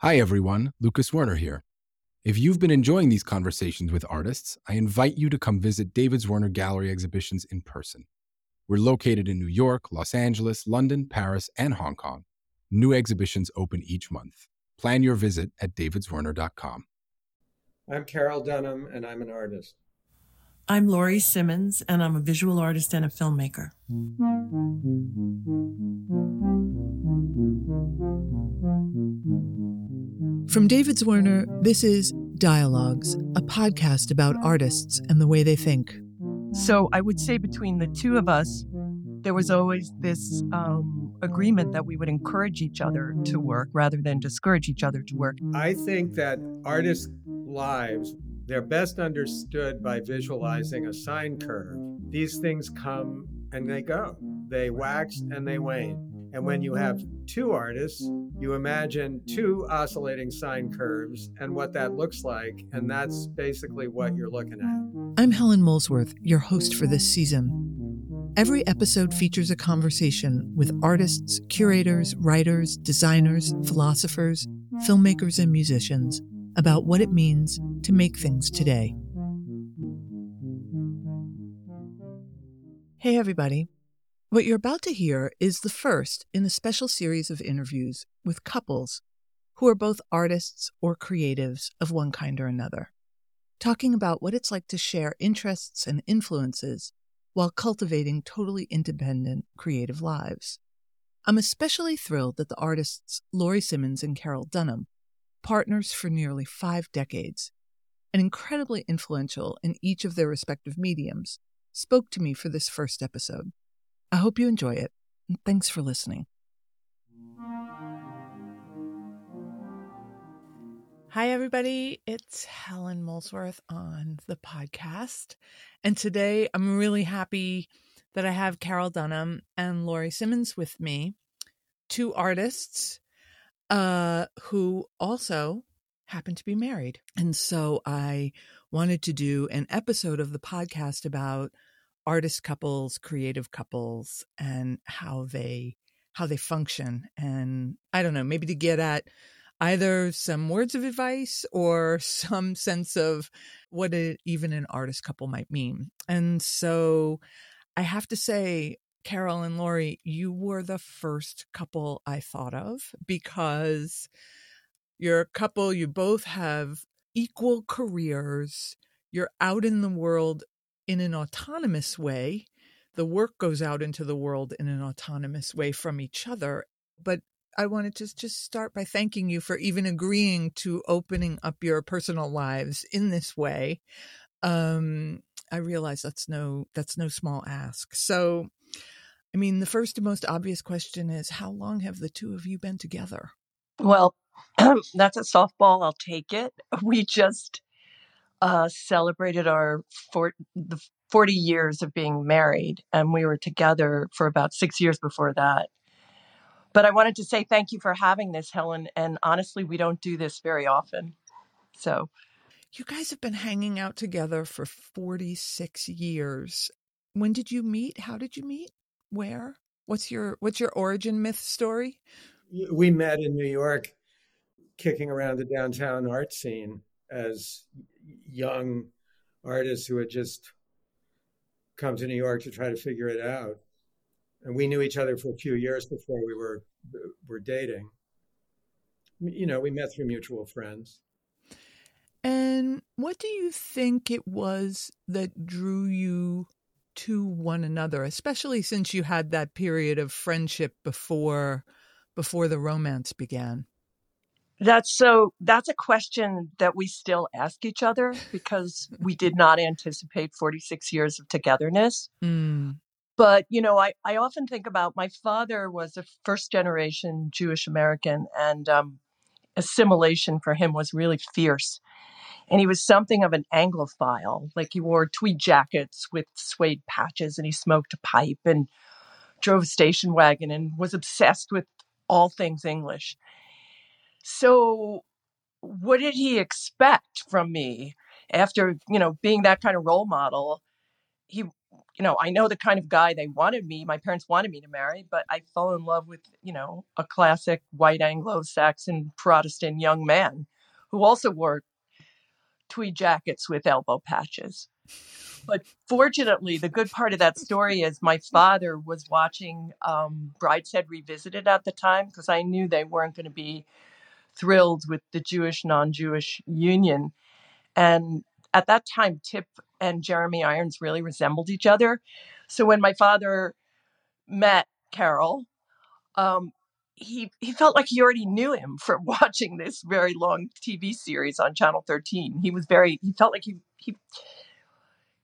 Hi, everyone. Lucas Zwirner here. If you've been enjoying these conversations with artists, I invite you to come visit David Zwirner Gallery exhibitions in person. We're located in New York, Los Angeles, London, Paris, and Hong Kong. New exhibitions open each month. Plan your visit at davidzwirner.com. I'm Carroll Dunham, and I'm an artist. I'm Laurie Simmons, and I'm a visual artist and a filmmaker. From David Zwirner, this is Dialogues, a podcast about artists and the way they think. So I would say between the two of us, there was always this um, agreement that we would encourage each other to work rather than discourage each other to work. I think that artists' lives, they're best understood by visualizing a sine curve. These things come and they go, they wax and they wane. And when you have two artists, you imagine two oscillating sine curves and what that looks like. And that's basically what you're looking at. I'm Helen Molesworth, your host for this season. Every episode features a conversation with artists, curators, writers, designers, philosophers, filmmakers, and musicians about what it means to make things today. Hey, everybody. What you're about to hear is the first in a special series of interviews with couples who are both artists or creatives of one kind or another, talking about what it's like to share interests and influences while cultivating totally independent creative lives. I'm especially thrilled that the artists Laurie Simmons and Carroll Dunham, partners for nearly five decades and incredibly influential in each of their respective mediums, spoke to me for this first episode. I hope you enjoy it, and thanks for listening. Hi, everybody. It's Helen Molesworth on the podcast. And today I'm really happy that I have Carroll Dunham and Laurie Simmons with me, two artists uh, who also happen to be married. And so I wanted to do an episode of the podcast about artist couples, creative couples, and how they how they function. And I don't know, maybe to get at either some words of advice or some sense of what even an artist couple might mean. And so I have to say, Carroll and Laurie, you were the first couple I thought of because you're a couple, you both have equal careers, you're out in the world in an autonomous way. The work goes out into the world in an autonomous way from each other. But I wanted to just start by thanking you for even agreeing to opening up your personal lives in this way. Um, I realize that's no that's no small ask. So, I mean, the first and most obvious question is, how long have the two of you been together? Well, that's a softball. I'll take it. We just uh, celebrated our for, the 40 years of being married, and we were together for about six years before that. But I wanted to say thank you for having this, Helen. And honestly, we don't do this very often. So, you guys have been hanging out together for 46 years. When did you meet? How did you meet? Where? What's your what's your origin myth story? We met in New York, kicking around the downtown art scene as young artists who had just come to New York to try to figure it out. And we knew each other for a few years before we were were dating. You know, we met through mutual friends. And what do you think it was that drew you to one another, especially since you had that period of friendship before before the romance began? That's so that's a question that we still ask each other because we did not anticipate 46 years of togetherness. Mm. But, you know, I, I often think about my father was a first generation Jewish American, and um, assimilation for him was really fierce. And he was something of an Anglophile. Like he wore tweed jackets with suede patches, and he smoked a pipe and drove a station wagon and was obsessed with all things English. So, what did he expect from me after, you know, being that kind of role model? He you know, I know the kind of guy they wanted me, my parents wanted me to marry, but I fell in love with, you know, a classic white Anglo Saxon Protestant young man who also wore tweed jackets with elbow patches. But fortunately, the good part of that story is my father was watching um, Brideshead Revisited at the time because I knew they weren't going to be thrilled with the Jewish non Jewish union. And at that time, Tip and Jeremy Irons really resembled each other. So when my father met Carroll, um, he he felt like he already knew him from watching this very long TV series on Channel 13. He was very he felt like he he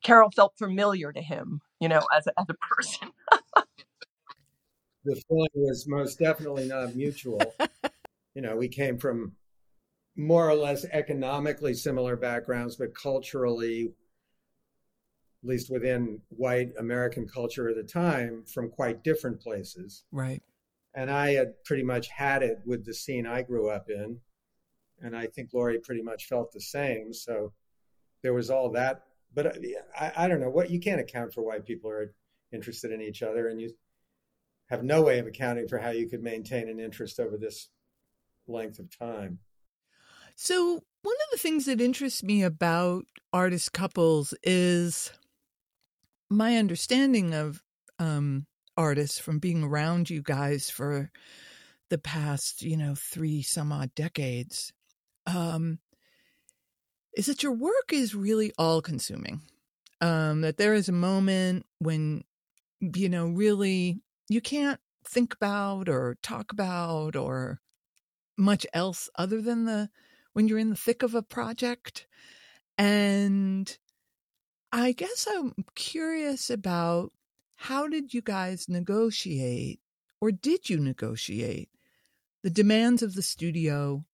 Carroll felt familiar to him, you know, as a, as a person. the feeling was most definitely not mutual. you know, we came from more or less economically similar backgrounds, but culturally, at least within white American culture at the time, from quite different places. Right. And I had pretty much had it with the scene I grew up in. And I think Laurie pretty much felt the same. So there was all that. But uh, I, I don't know what you can't account for why people are interested in each other. And you have no way of accounting for how you could maintain an interest over this length of time. So, one of the things that interests me about artist couples is my understanding of um, artists from being around you guys for the past, you know, three some odd decades. Um, is that your work is really all consuming. Um, that there is a moment when, you know, really you can't think about or talk about or much else other than the when you're in the thick of a project. And I guess I'm curious about how did you guys negotiate, or did you negotiate, the demands of the studio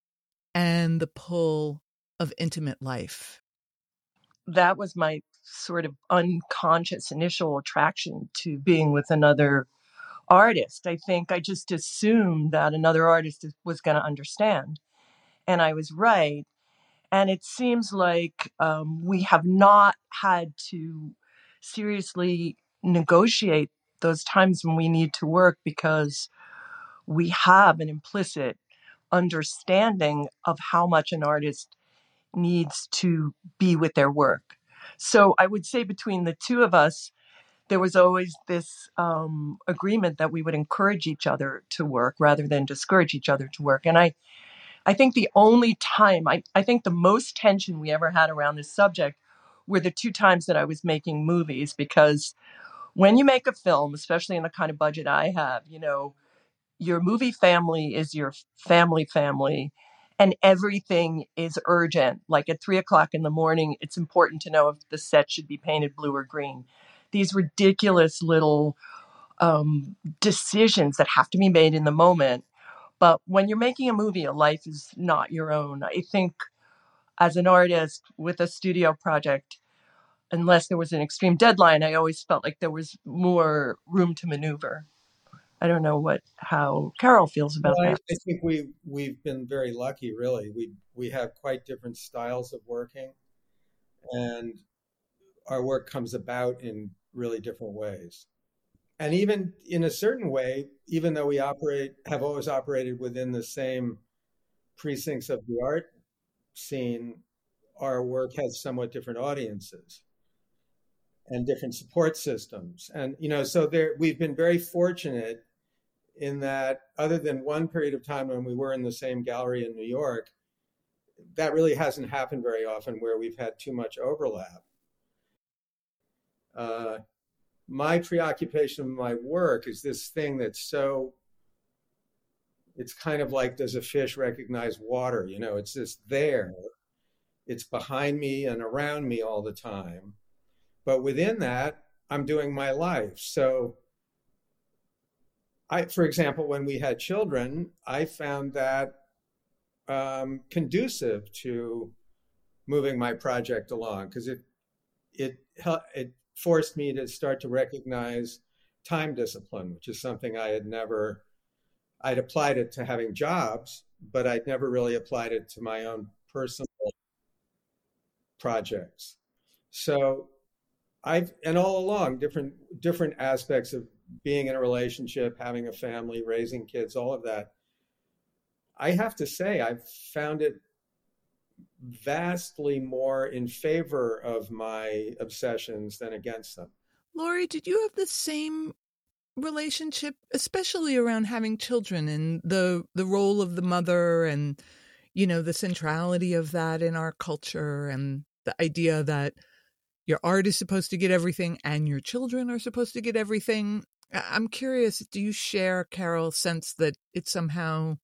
and the pull of intimate life? That was my sort of unconscious initial attraction to being with another artist. I think I just assumed that another artist was going to understand. And I was right. And it seems like um, we have not had to seriously negotiate those times when we need to work because we have an implicit understanding of how much an artist needs to be with their work. So I would say between the two of us, there was always this um, agreement that we would encourage each other to work rather than discourage each other to work. And I, I think the only time, I, I think the most tension we ever had around this subject were the two times that I was making movies because when you make a film, especially in the kind of budget I have, you know, your movie family is your family family and everything is urgent. Like at three o'clock in the morning, it's important to know if the set should be painted blue or green. These ridiculous little um, decisions that have to be made in the moment. But when you're making a movie, a life is not your own. I think as an artist with a studio project, unless there was an extreme deadline, I always felt like there was more room to maneuver. I don't know what how Carroll feels about well, that. I, I think we we've been very lucky, really. We we have quite different styles of working, and our work comes about in really different ways. And even in a certain way, even though we operate have always operated within the same precincts of the art scene, our work has somewhat different audiences and different support systems. And you know, so there we've been very fortunate in that other than one period of time when we were in the same gallery in New York, that really hasn't happened very often where we've had too much overlap. Uh, my preoccupation with my work is this thing that's so it's kind of like does a fish recognize water? You know it's just there. It's behind me and around me all the time. But within that, I'm doing my life. So I, for example, when we had children, I found that um, conducive to moving my project along because it it it forced me to start to recognize time discipline, which is something I had never. I'd applied it to having jobs, but I'd never really applied it to my own personal projects. So I've and all along different different aspects of being in a relationship, having a family, raising kids, all of that. I have to say, I've found it vastly more in favor of my obsessions than against them. Laurie, did you have the same relationship, especially around having children and the the role of the mother and you know the centrality of that in our culture and the idea that your art is supposed to get everything and your children are supposed to get everything. I'm curious, do you share Carroll's sense that it somehow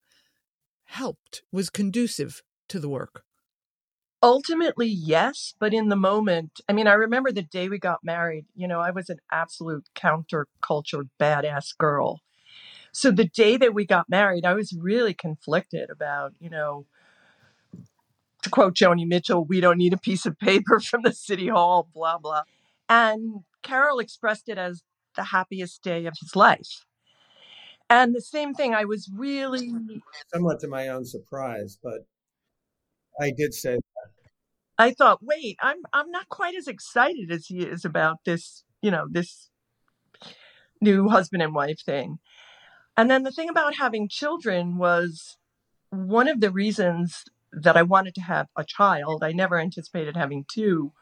helped, was conducive to the work? Ultimately, yes, but in the moment, I mean, I remember the day we got married, you know, I was an absolute counterculture badass girl. So the day that we got married, I was really conflicted about, you know, to quote Joni Mitchell, we don't need a piece of paper from the city hall, blah, blah. And Carroll expressed it as the happiest day of his life. And the same thing, I was really Somewhat to my own surprise, but I did say I thought, wait, I'm I'm not quite as excited as he is about this, you know, this new husband and wife thing. And then the thing about having children was one of the reasons that I wanted to have a child. I never anticipated having two.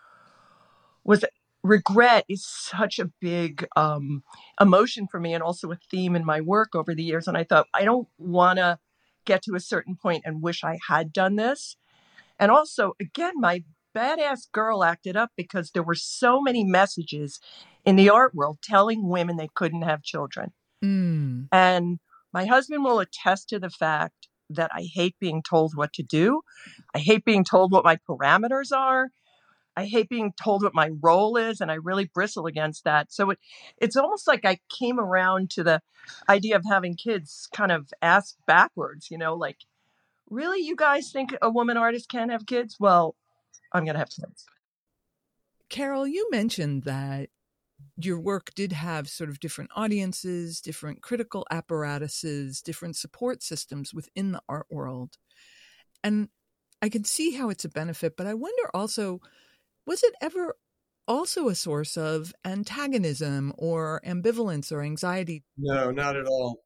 Was regret is such a big um, emotion for me, and also a theme in my work over the years. And I thought I don't want to get to a certain point and wish I had done this. And also, again, my badass girl acted up because there were so many messages in the art world telling women they couldn't have children. Mm. And my husband will attest to the fact that I hate being told what to do. I hate being told what my parameters are. I hate being told what my role is, and I really bristle against that. So it, it's almost like I came around to the idea of having kids kind of asked backwards, you know, like, really, you guys think a woman artist can't have kids? Well, I'm going to have kids. Carroll, you mentioned that your work did have sort of different audiences, different critical apparatuses, different support systems within the art world. And I can see how it's a benefit, but I wonder also was it ever also a source of antagonism or ambivalence or anxiety? No, not at all.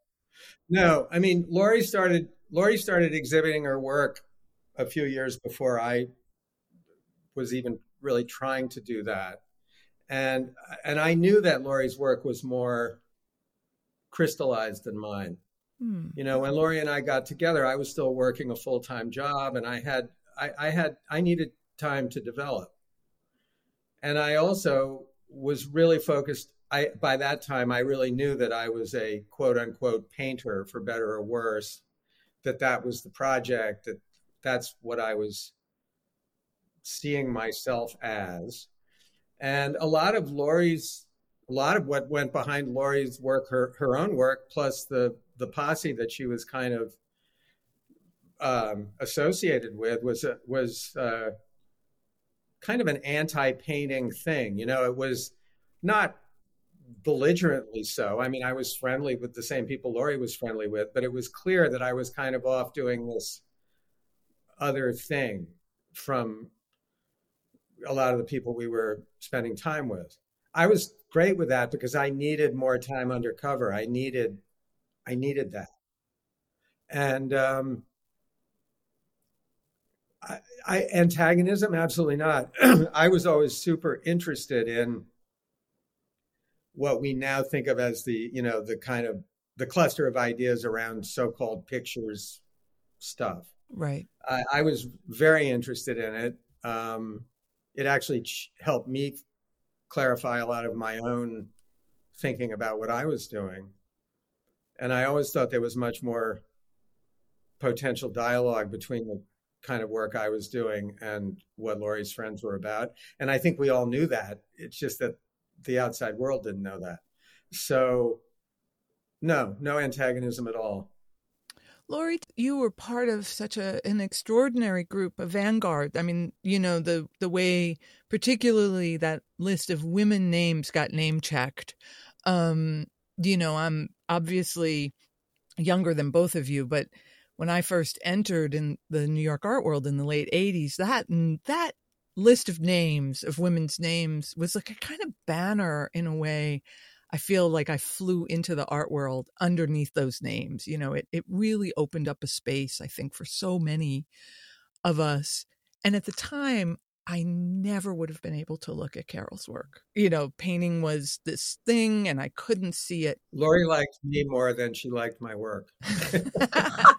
No, I mean, Laurie started Laurie started exhibiting her work a few years before I was even really trying to do that. And and I knew that Laurie's work was more crystallized than mine. Hmm. You know, when Laurie and I got together, I was still working a full time job, and I had I, I had I needed time to develop. And I also was really focused. I by that time I really knew that I was a quote unquote painter, for better or worse. That that was the project. That that's what I was seeing myself as. And a lot of Laurie's, a lot of what went behind Laurie's work, her her own work, plus the the posse that she was kind of um, associated with, was uh, was uh, kind of an anti-painting thing. You know, it was not belligerently so. I mean, I was friendly with the same people Laurie was friendly with, but it was clear that I was kind of off doing this other thing from a lot of the people we were spending time with. I was great with that because I needed more time undercover. I needed, I needed that, and um, I, I antagonism absolutely not. I was always super interested in what we now think of as the you know the kind of the cluster of ideas around so-called pictures stuff. Right. I, I was very interested in it. Um, it actually ch- helped me clarify a lot of my own thinking about what I was doing. And I always thought there was much more potential dialogue between the kind of work I was doing and what Laurie's friends were about. And I think we all knew that. It's just that the outside world didn't know that. So, no, no antagonism at all. Laurie, you were part of such a an extraordinary group, a vanguard. I mean, you know the the way, particularly that list of women names got name checked. Um, you know, I'm obviously younger than both of you, but when I first entered in the New York art world in the late '80s, that and that list of names of women's names was like a kind of banner in a way. I feel like I flew into the art world underneath those names. You know, it it really opened up a space, I think, for so many of us. And at the time, I never would have been able to look at Carroll's work. You know, painting was this thing and I couldn't see it. Laurie liked me more than she liked my work.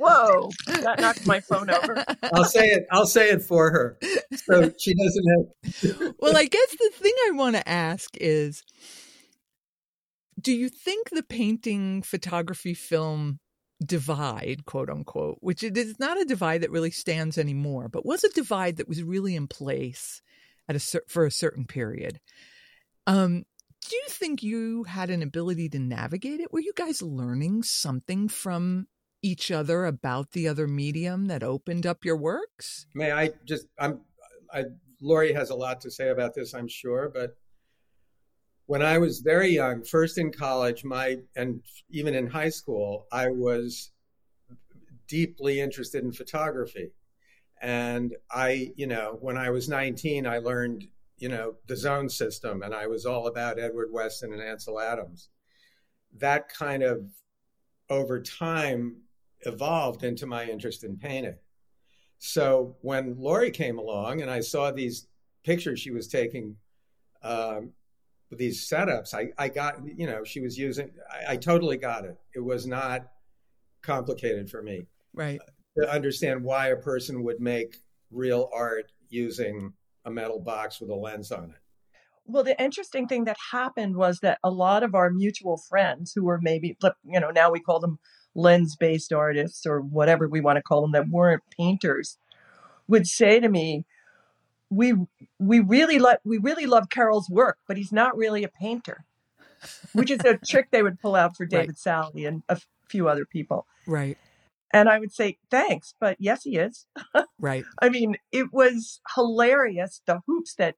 Whoa, that knocked my phone over. I'll say it. I'll say it for her, so she doesn't have. well, I guess the thing I want to ask is, do you think the painting, photography, film divide, quote unquote, which it is not a divide that really stands anymore, but was a divide that was really in place at a for a certain period? Um, do you think you had an ability to navigate it? Were you guys learning something from each other about the other medium that opened up your works? May I just, I'm, I, Laurie has a lot to say about this, I'm sure, but when I was very young, first in college, my, and even in high school, I was deeply interested in photography. And I, you know, when I was 19, I learned, you know, the zone system and I was all about Edward Weston and Ansel Adams. That kind of over time evolved into my interest in painting. So when Laurie came along and I saw these pictures she was taking um, with these setups, I, I got, you know, she was using, I, I, totally got it. It was not complicated for me. Right. To understand why a person would make real art using a metal box with a lens on it. Well, the interesting thing that happened was that a lot of our mutual friends who were maybe, you know, now we call them lens based artists or whatever we want to call them that weren't painters would say to me, we we really love we really love Carroll's work, but he's not really a painter, which is a trick they would pull out for David right. Salle and a few other people. Right. And I would say, thanks, but yes, he is. right. I mean, it was hilarious the hoops that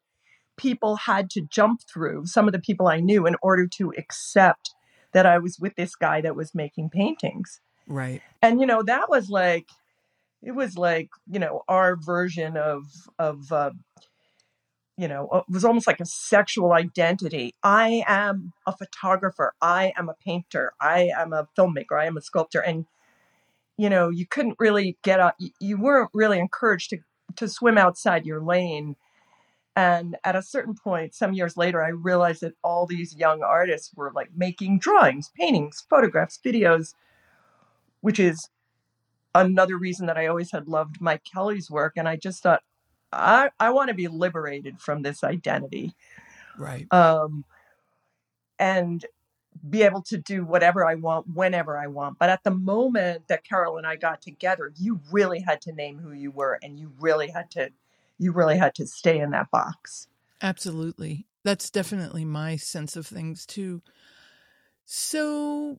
people had to jump through, some of the people I knew, in order to accept that I was with this guy that was making paintings. Right. And you know, that was like it was like, you know, our version of of uh, you know, it was almost like a sexual identity. I am a photographer, I am a painter, I am a filmmaker, I am a sculptor and you know, you couldn't really get out you weren't really encouraged to to swim outside your lane and at a certain point, some years later, I realized that all these young artists were like making drawings, paintings, photographs, videos, which is another reason that I always had loved Mike Kelley's work. And I just thought, I, I want to be liberated from this identity. Right. Um, and be able to do whatever I want whenever I want. But at the moment that Carroll and I got together, you really had to name who you were and you really had to you really had to stay in that box. Absolutely. That's definitely my sense of things too. So,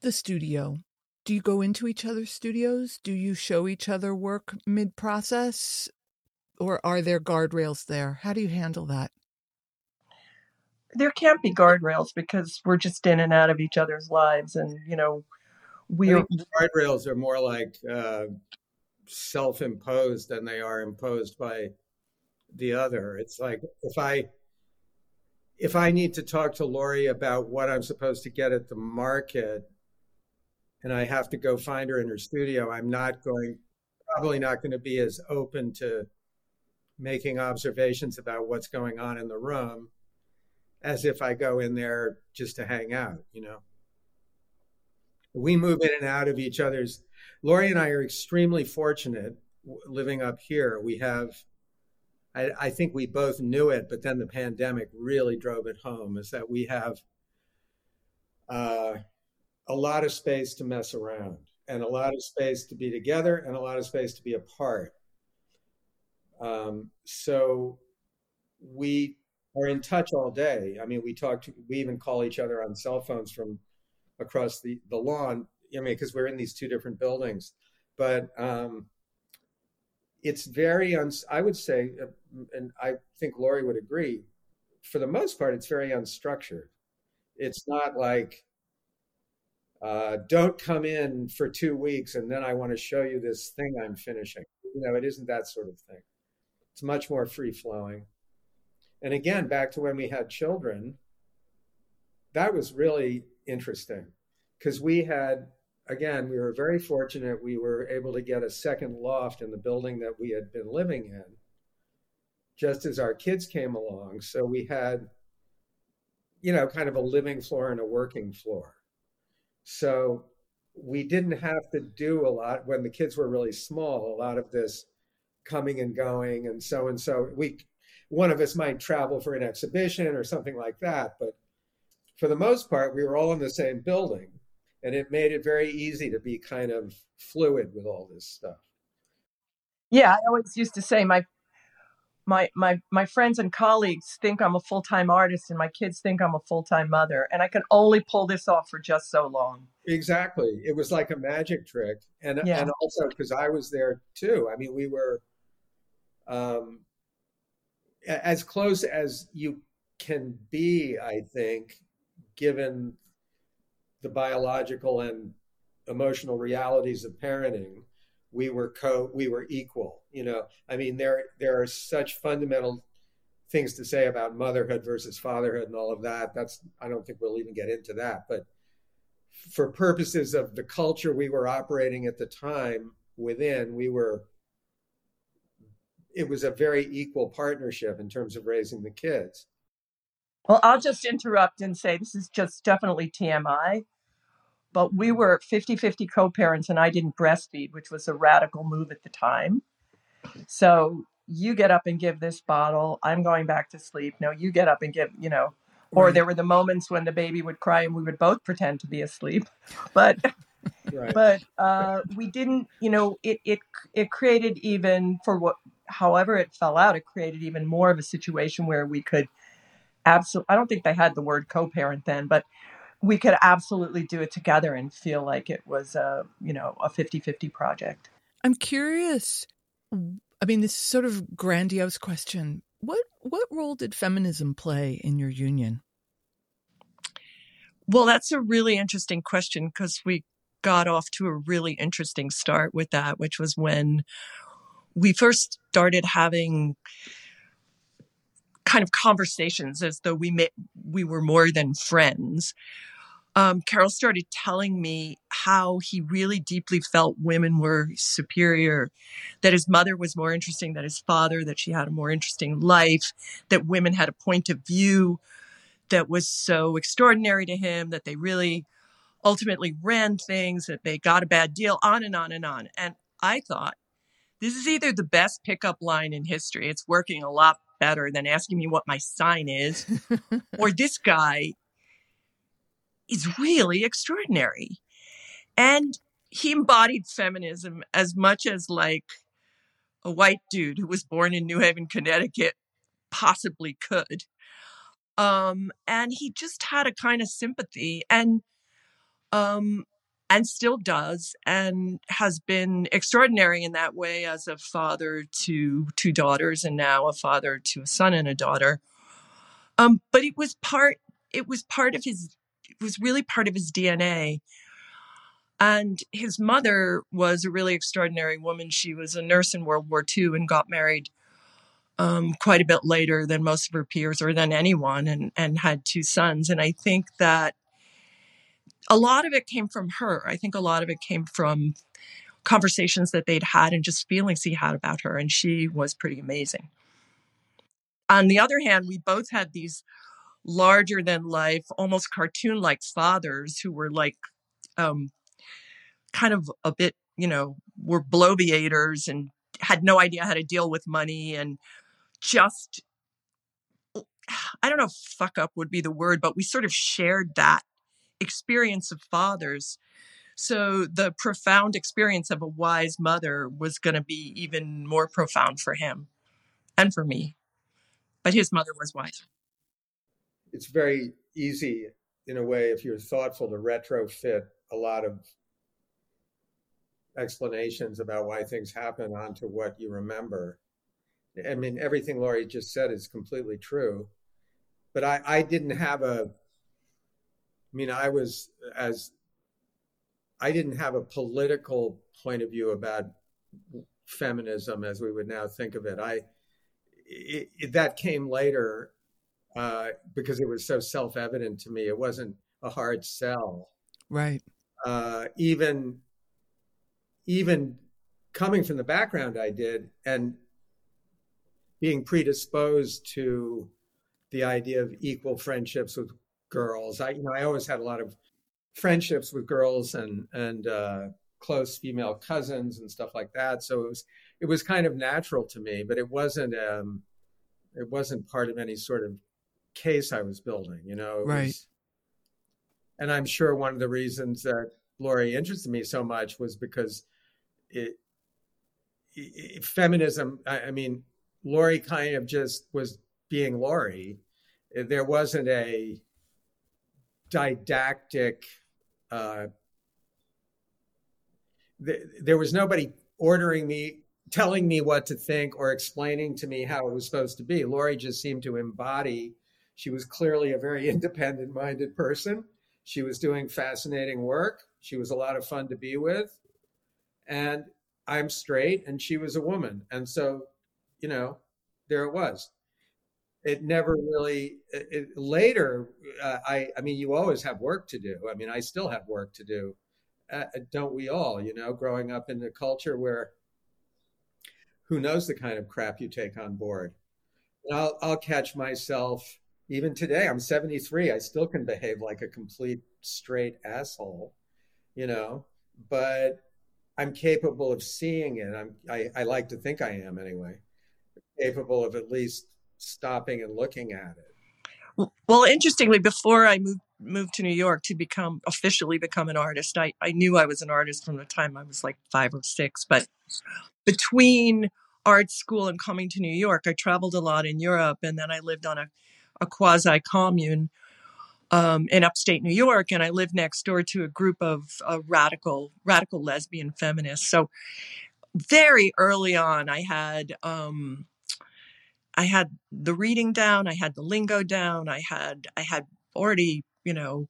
the studio. Do you go into each other's studios? Do you show each other work mid process? Or are there guardrails there? How do you handle that? There can't be guardrails because we're just in and out of each other's lives. And, you know, we are. Guardrails are more like uh, self-imposed than they are imposed by the other. It's like if I if I need to talk to Laurie about what I'm supposed to get at the market and I have to go find her in her studio, I'm not going probably not going to be as open to making observations about what's going on in the room as if I go in there just to hang out, you know. We move in and out of each other's Laurie and I are extremely fortunate living up here. We have, I, I, think we both knew it, but then the pandemic really drove it home is that we have uh, a lot of space to mess around and a lot of space to be together and a lot of space to be apart. Um, so we are in touch all day. I mean, we talk to, we even call each other on cell phones from across the, the lawn I mean, because we're in these two different buildings, but um, it's very, uns- I would say, uh, and I think Laurie would agree, for the most part, it's very unstructured. It's not like, uh, don't come in for two weeks and then I want to show you this thing I'm finishing. you know, it isn't that sort of thing. It's much more free flowing. And again, back to when we had children, that was really interesting because we had, again, we were very fortunate. We were able to get a second loft in the building that we had been living in just as our kids came along. So we had, you know, kind of a living floor and a working floor. So we didn't have to do a lot when the kids were really small, a lot of this coming and going and so and so. We, one of us might travel for an exhibition or something like that. But for the most part, we were all in the same building. And it made it very easy to be kind of fluid with all this stuff. Yeah, I always used to say my my my my friends and colleagues think I'm a full-time artist and my kids think I'm a full-time mother and I can only pull this off for just so long. Exactly. It was like a magic trick. And Yeah. and also because I was there too. I mean, we were um as close as you can be, I think, given the biological and emotional realities of parenting we were co we were equal you know? I mean there there are such fundamental things to say about motherhood versus fatherhood and all of that. That's i don't think we'll even get into that but for purposes of the culture we were operating at the time within we were it was a very equal partnership in terms of raising the kids Well, I'll just interrupt and say this is just definitely TMI, but we were 50-50 co-parents and I didn't breastfeed, which was a radical move at the time. So you get up and give this bottle, I'm going back to sleep. No, you get up and give, you know, or Right. there were the moments when the baby would cry and we would both pretend to be asleep. But right but uh, we didn't you know it it it created even for what however it fell out it created even more of a situation where we could absolutely i don't think they had the word co-parent then but we could absolutely do it together and feel like it was a you know a 50-50 project I'm curious. I mean, this sort of grandiose question. What what role did feminism play in your union? well that's a really interesting question because we got off to a really interesting start with that which was when we first started having kind of conversations as though we may, we were more than friends. Um, Carroll started telling me how he really deeply felt women were superior, that his mother was more interesting than his father, that she had a more interesting life, that women had a point of view that was so extraordinary to him, that they really ultimately ran things, that they got a bad deal, on and on and on. And I thought, this is either the best pickup line in history, it's working a lot better than asking me what my sign is, or this guy is really extraordinary. And he embodied feminism as much as like a white dude who was born in New Haven, Connecticut possibly could. Um, and he just had a kind of sympathy and um and still does and has been extraordinary in that way as a father to two daughters and now a father to a son and a daughter. Um, but it was part it was part of his it was really part of his DNA. And his mother was a really extraordinary woman. She was a nurse in World War II and got married um, quite a bit later than most of her peers or than anyone and, and had two sons. And I think that a lot of it came from her. I think a lot of it came from conversations that they'd had and just feelings he had about her. And she was pretty amazing. On the other hand, we both had these larger than life, almost cartoon like fathers who were like um, kind of a bit, you know, were bloviators and had no idea how to deal with money and just, I don't know fuck up would be the word, but we sort of shared that experience of fathers. So the profound experience of a wise mother was going to be even more profound for him and for me. But his mother was wise. it's very easy in a way if you're thoughtful to retrofit a lot of explanations about why things happen onto what you remember i mean everything laurie just said is completely true but i i didn't have a i mean i was as i didn't have a political point of view about feminism as we would now think of it. I it, it, that came later uh, because it was so self evident to me. It wasn't a hard sell, right? Uh, even even coming from the background I did and being predisposed to the idea of equal friendships with girls. I you know I always had a lot of friendships with girls and and uh, close female cousins and stuff like that. So it was it was kind of natural to me, but it wasn't um, it wasn't part of any sort of case I was building. You know, right. Was, and I'm sure one of the reasons that Laurie interested me so much was because it, it feminism. I, I mean, Laurie kind of just was being Laurie. There wasn't a didactic uh, th- there was nobody ordering me, telling me what to think, or explaining to me how it was supposed to be. Laurie just seemed to embody. She was clearly a very independent-minded person. She was doing fascinating work. She was a lot of fun to be with, and I'm straight, and she was a woman, and so, you know, there it was it never really it, later uh, i i mean you always have work to do. I mean i still have work to do uh, don't we all you know growing up in a culture where who knows the kind of crap you take on board. I'll i'll catch myself even today i'm 73 i still can behave like a complete straight asshole you know but i'm capable of seeing it. I'm i, I like to think i am anyway. Capable of at least stopping and looking at it. Well, interestingly, before I moved moved to New York to become officially become an artist, I, I knew I was an artist from the time I was like five or six. But between art school and coming to New York, I traveled a lot in Europe, and then I lived on a, a quasi commune um, in upstate New York, and I lived next door to a group of uh, radical radical lesbian feminists. So very early on, I had. Um, I had the reading down, I had the lingo down, I had I had already, you know,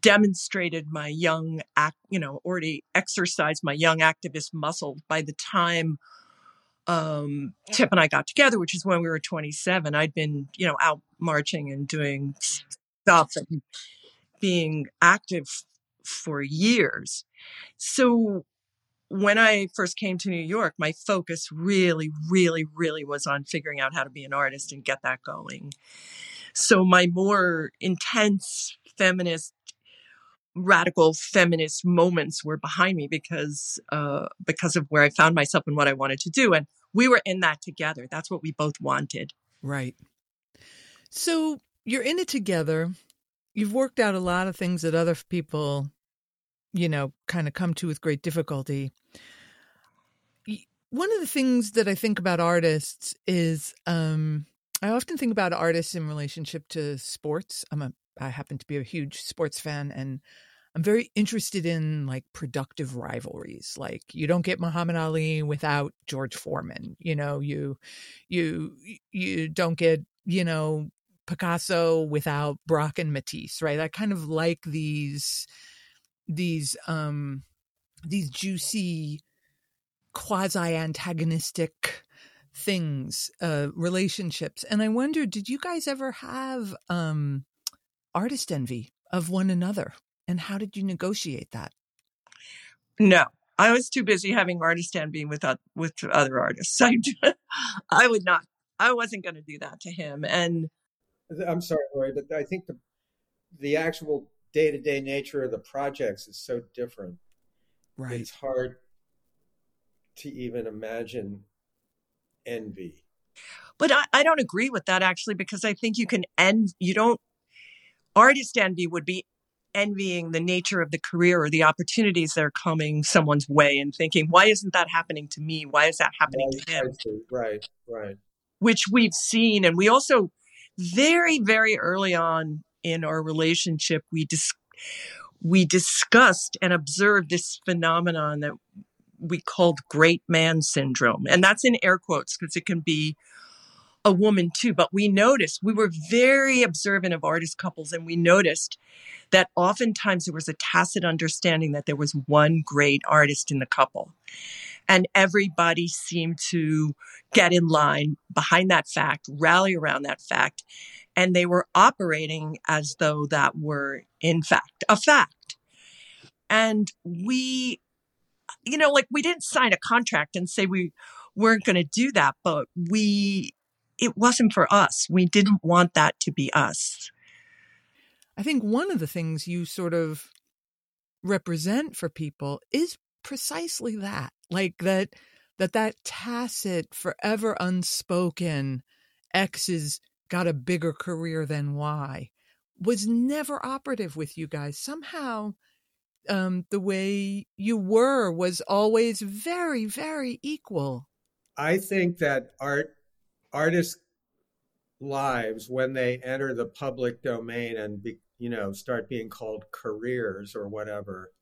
demonstrated my young act, you know, already exercised my young activist muscle by the time um, Tip and I got together, which is when we were 27. I'd been, you know, out marching and doing stuff and being active for years. So when I first came to New York, my focus really, really, really was on figuring out how to be an artist and get that going. So my more intense feminist, radical feminist moments were behind me because uh, because of where I found myself and what I wanted to do, and we were in that together. That's what we both wanted. Right. So you're in it together. You've worked out a lot of things that other people you know, kind of come to with great difficulty. One of the things that I think about artists is um, I often think about artists in relationship to sports. I'm a I happen to be a huge sports fan and I'm very interested in like productive rivalries. Like you don't get Muhammad Ali without George Foreman. You know, you you you don't get, you know, Picasso without Braque and Matisse, right? I kind of like these these um these juicy quasi antagonistic things uh relationships. And i wonder did you guys ever have um artist envy of one another? And how did you negotiate that? No. I was too busy having artist envy with with other artists. I i would not i wasn't going to do that to him. And i'm sorry Laurie, but i think the the actual day to day nature of the projects is so different. Right. It's hard to even imagine envy. But I, I don't agree with that actually, because I think you can end, you don't, artist envy would be envying the nature of the career or the opportunities that are coming someone's way and thinking, why isn't that happening to me? Why is that happening right, to him? Right, right. Which we've seen. And we also, very, very early on in our relationship, we dis- we discussed and observed this phenomenon that we called great man syndrome. And that's in air quotes because it can be a woman too. But we noticed, we were very observant of artist couples, and we noticed that oftentimes there was a tacit understanding that there was one great artist in the couple. And everybody seemed to get in line behind that fact, rally around that fact. And they were operating as though that were, in fact, a fact. And we, you know, like we didn't sign a contract and say we weren't going to do that, but we, it wasn't for us. We didn't want that to be us. I think one of the things you sort of represent for people is precisely that like that that that tacit forever unspoken x has got a bigger career than y. Was never operative with you guys. Somehow um the way you were was always very very equal. I think that art artists lives when they enter the public domain and be, you know start being called careers or whatever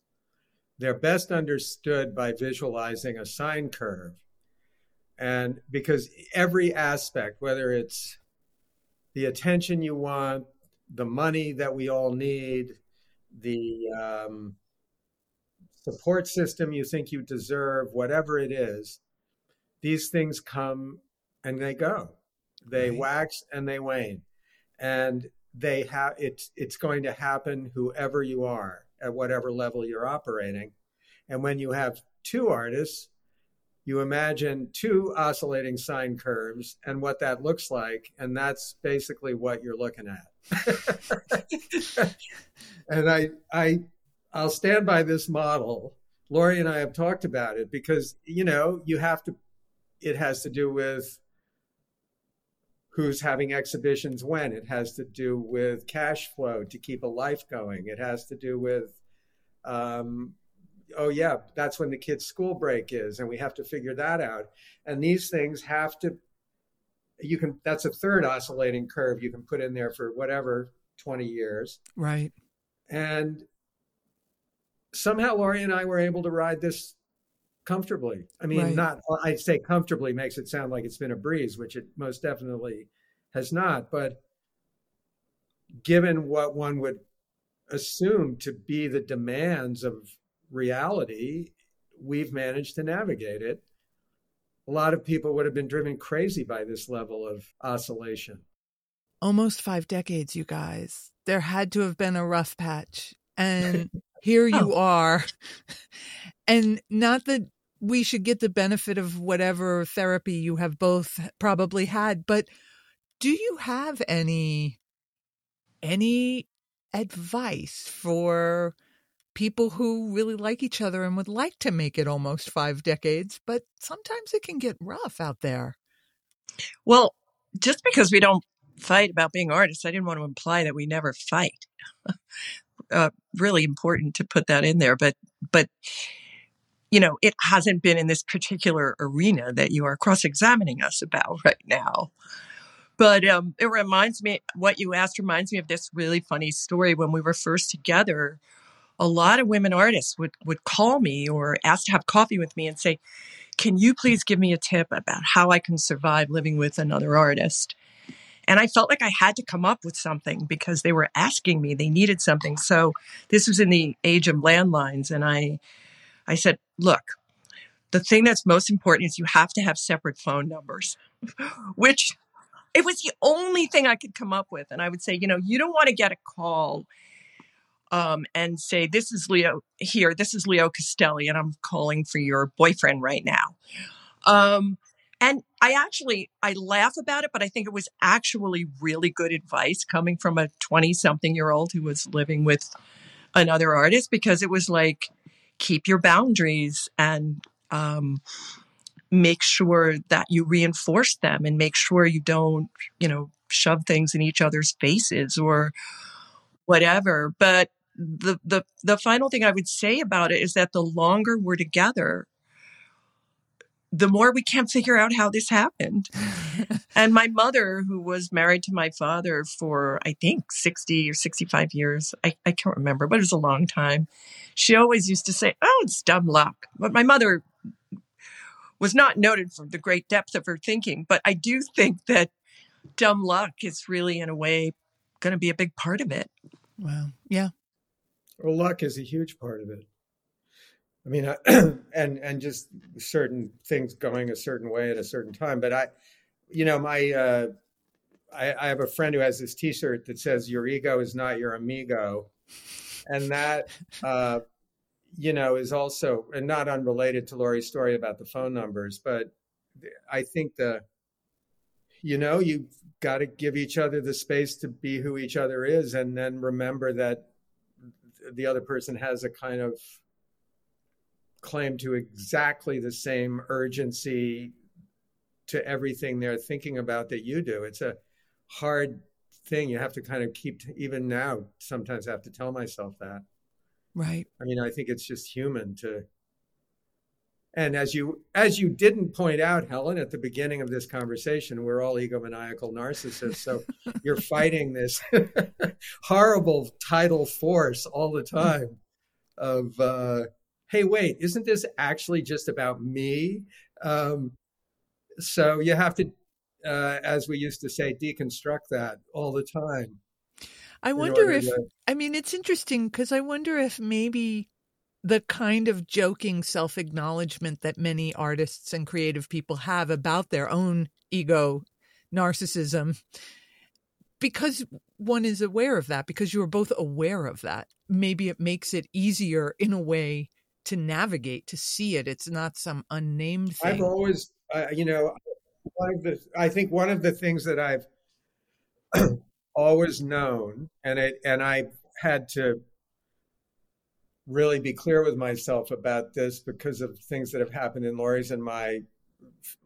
they're best understood by visualizing a sine curve. And because every aspect, whether it's the attention you want, the money that we all need, the um, support system you think you deserve, whatever it is, these things come and they go. They right. wax and they wane. And they have it's it's going to happen whoever you are at whatever level you're operating. And when you have two artists, you imagine two oscillating sine curves and what that looks like. And that's basically what you're looking at. and I, I, I'll stand by this model. Laurie and I have talked about it because, you know, you have to, it has to do with who's having exhibitions when. It has to do with cash flow to keep a life going. It has to do with, um, oh yeah, that's when the kids' school break is, and we have to figure that out. And these things have to. You can. That's a third oscillating curve you can put in there for whatever twenty years. Right. And somehow Laurie and I were able to ride this comfortably. I mean, right. not I'd say comfortably makes it sound like it's been a breeze, which it most definitely has not. But given what one would assume to be the demands of reality, we've managed to navigate it. A lot of people would have been driven crazy by this level of oscillation. Almost five decades, you guys. There had to have been a rough patch. And here you oh. are. And not that we should get the benefit of whatever therapy you have both probably had, but do you have any any advice for people who really like each other and would like to make it almost 5 decades, but sometimes it can get rough out there? Well, just because we don't fight about being artists, I didn't want to imply that we never fight. uh, really important to put that in there, but but you know, it hasn't been in this particular arena that you are cross examining us about right now. But um, it reminds me, what you asked reminds me of this really funny story. When we were first together, a lot of women artists would, would call me or ask to have coffee with me and say, Can you please give me a tip about how I can survive living with another artist? And I felt like I had to come up with something because they were asking me, they needed something. So this was in the age of landlines. And I I said, look, the thing that's most important is you have to have separate phone numbers, which it was the only thing I could come up with. And I would say, you know, you don't want to get a call um, and say, this is Leo here, this is Leo Castelli, and I'm calling for your boyfriend right now. Um, and I actually, I laugh about it, but I think it was actually really good advice coming from a 20 something year old who was living with another artist because it was like, keep your boundaries and um, make sure that you reinforce them and make sure you don't, you know, shove things in each other's faces or whatever. But the the the final thing I would say about it is that the longer we're together, the more we can't figure out how this happened. and my mother, who was married to my father for, I think, 60 or 65 years, I, I can't remember, but it was a long time. She always used to say, Oh, it's dumb luck. But my mother was not noted for the great depth of her thinking. But I do think that dumb luck is really, in a way, going to be a big part of it. Wow. Yeah. Well, luck is a huge part of it. I mean, I, and and just certain things going a certain way at a certain time. But I, you know, my uh, I, I have a friend who has this T-shirt that says "Your ego is not your amigo," and that uh, you know is also and not unrelated to Laurie's story about the phone numbers, but I think the you know you've got to give each other the space to be who each other is, and then remember that the other person has a kind of claim to exactly the same urgency to everything they're thinking about that you do. It's a hard thing. You have to kind of keep, even now, sometimes I have to tell myself that. Right. I mean, I think it's just human to. And as you as you didn't point out, Helen, at the beginning of this conversation, we're all egomaniacal narcissists. So you're fighting this horrible tidal force all the time of uh, hey, wait, isn't this actually just about me? Um, so you have to, uh, as we used to say, deconstruct that all the time. I wonder if, to... I mean, it's interesting because I wonder if maybe the kind of joking self acknowledgement that many artists and creative people have about their own ego narcissism because one is aware of that because you are both aware of that maybe it makes it easier in a way to navigate to see it. It's not some unnamed thing. i've always uh, you know one of the i think one of the things that i've always known and it and i had to really be clear with myself about this because of things that have happened in Laurie's and my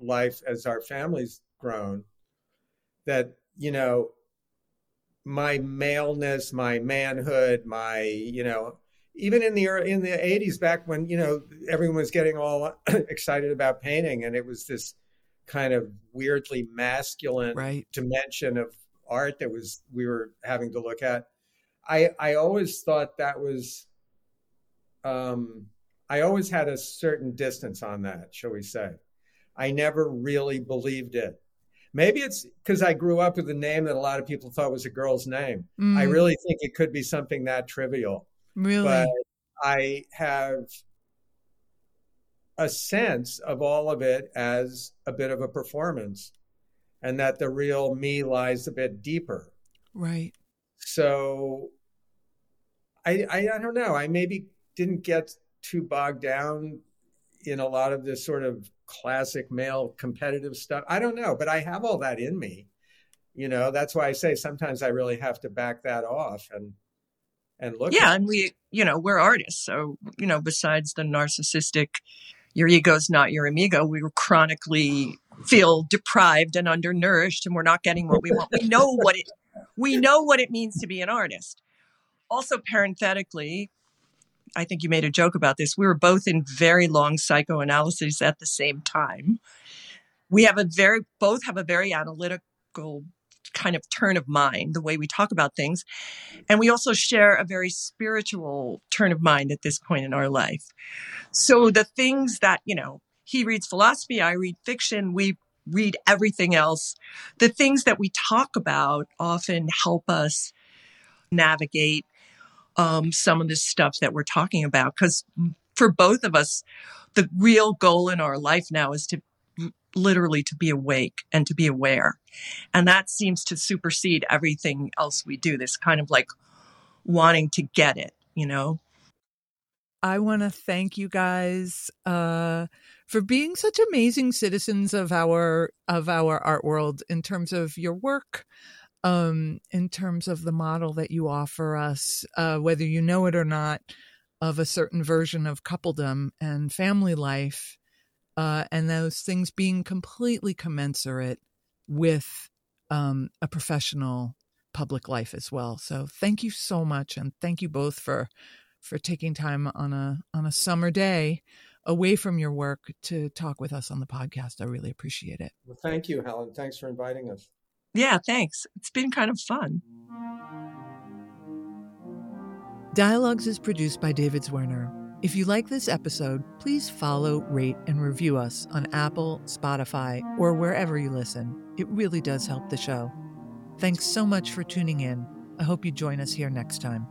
life as our family's grown that you know my maleness my manhood my you know even in the in the 80s back when you know everyone was getting all excited about painting and it was this kind of weirdly masculine right. dimension of art that was we were having to look at i i always thought that was um i always had a certain distance on that shall we say i never really believed it maybe it's because i grew up with a name that a lot of people thought was a girl's name mm. i really think it could be something that trivial Really? But I have a sense of all of it as a bit of a performance and that the real me lies a bit deeper. Right. So I, I, I don't know. I maybe didn't get too bogged down in a lot of this sort of classic male competitive stuff. I don't know, but I have all that in me. You know, that's why I say sometimes I really have to back that off and and look yeah and we you know we're artists so you know besides the narcissistic your ego's not your amigo we chronically feel deprived and undernourished and we're not getting what we want we know what it we know what it means to be an artist also parenthetically i think you made a joke about this we were both in very long psychoanalysis at the same time we have a very both have a very analytical kind of turn of mind, the way we talk about things. And we also share a very spiritual turn of mind at this point in our life. So the things that, you know, he reads philosophy, I read fiction, we read everything else. The things that we talk about often help us navigate um, some of the stuff that we're talking about. Because for both of us, the real goal in our life now is to literally to be awake and to be aware. And that seems to supersede everything else we do, this kind of like wanting to get it, you know? I want to thank you guys uh, for being such amazing citizens of our of our art world in terms of your work, um, in terms of the model that you offer us, uh, whether you know it or not, of a certain version of coupledom and family life uh, and those things being completely commensurate with um, a professional public life as well. So thank you so much, and thank you both for for taking time on a on a summer day away from your work to talk with us on the podcast. I really appreciate it. Well, thank you, Helen. Thanks for inviting us. Yeah, thanks. It's been kind of fun. Dialogues is produced by David Zwirner. If you like this episode, please follow, rate, and review us on Apple, Spotify, or wherever you listen. It really does help the show. Thanks so much for tuning in. I hope you join us here next time.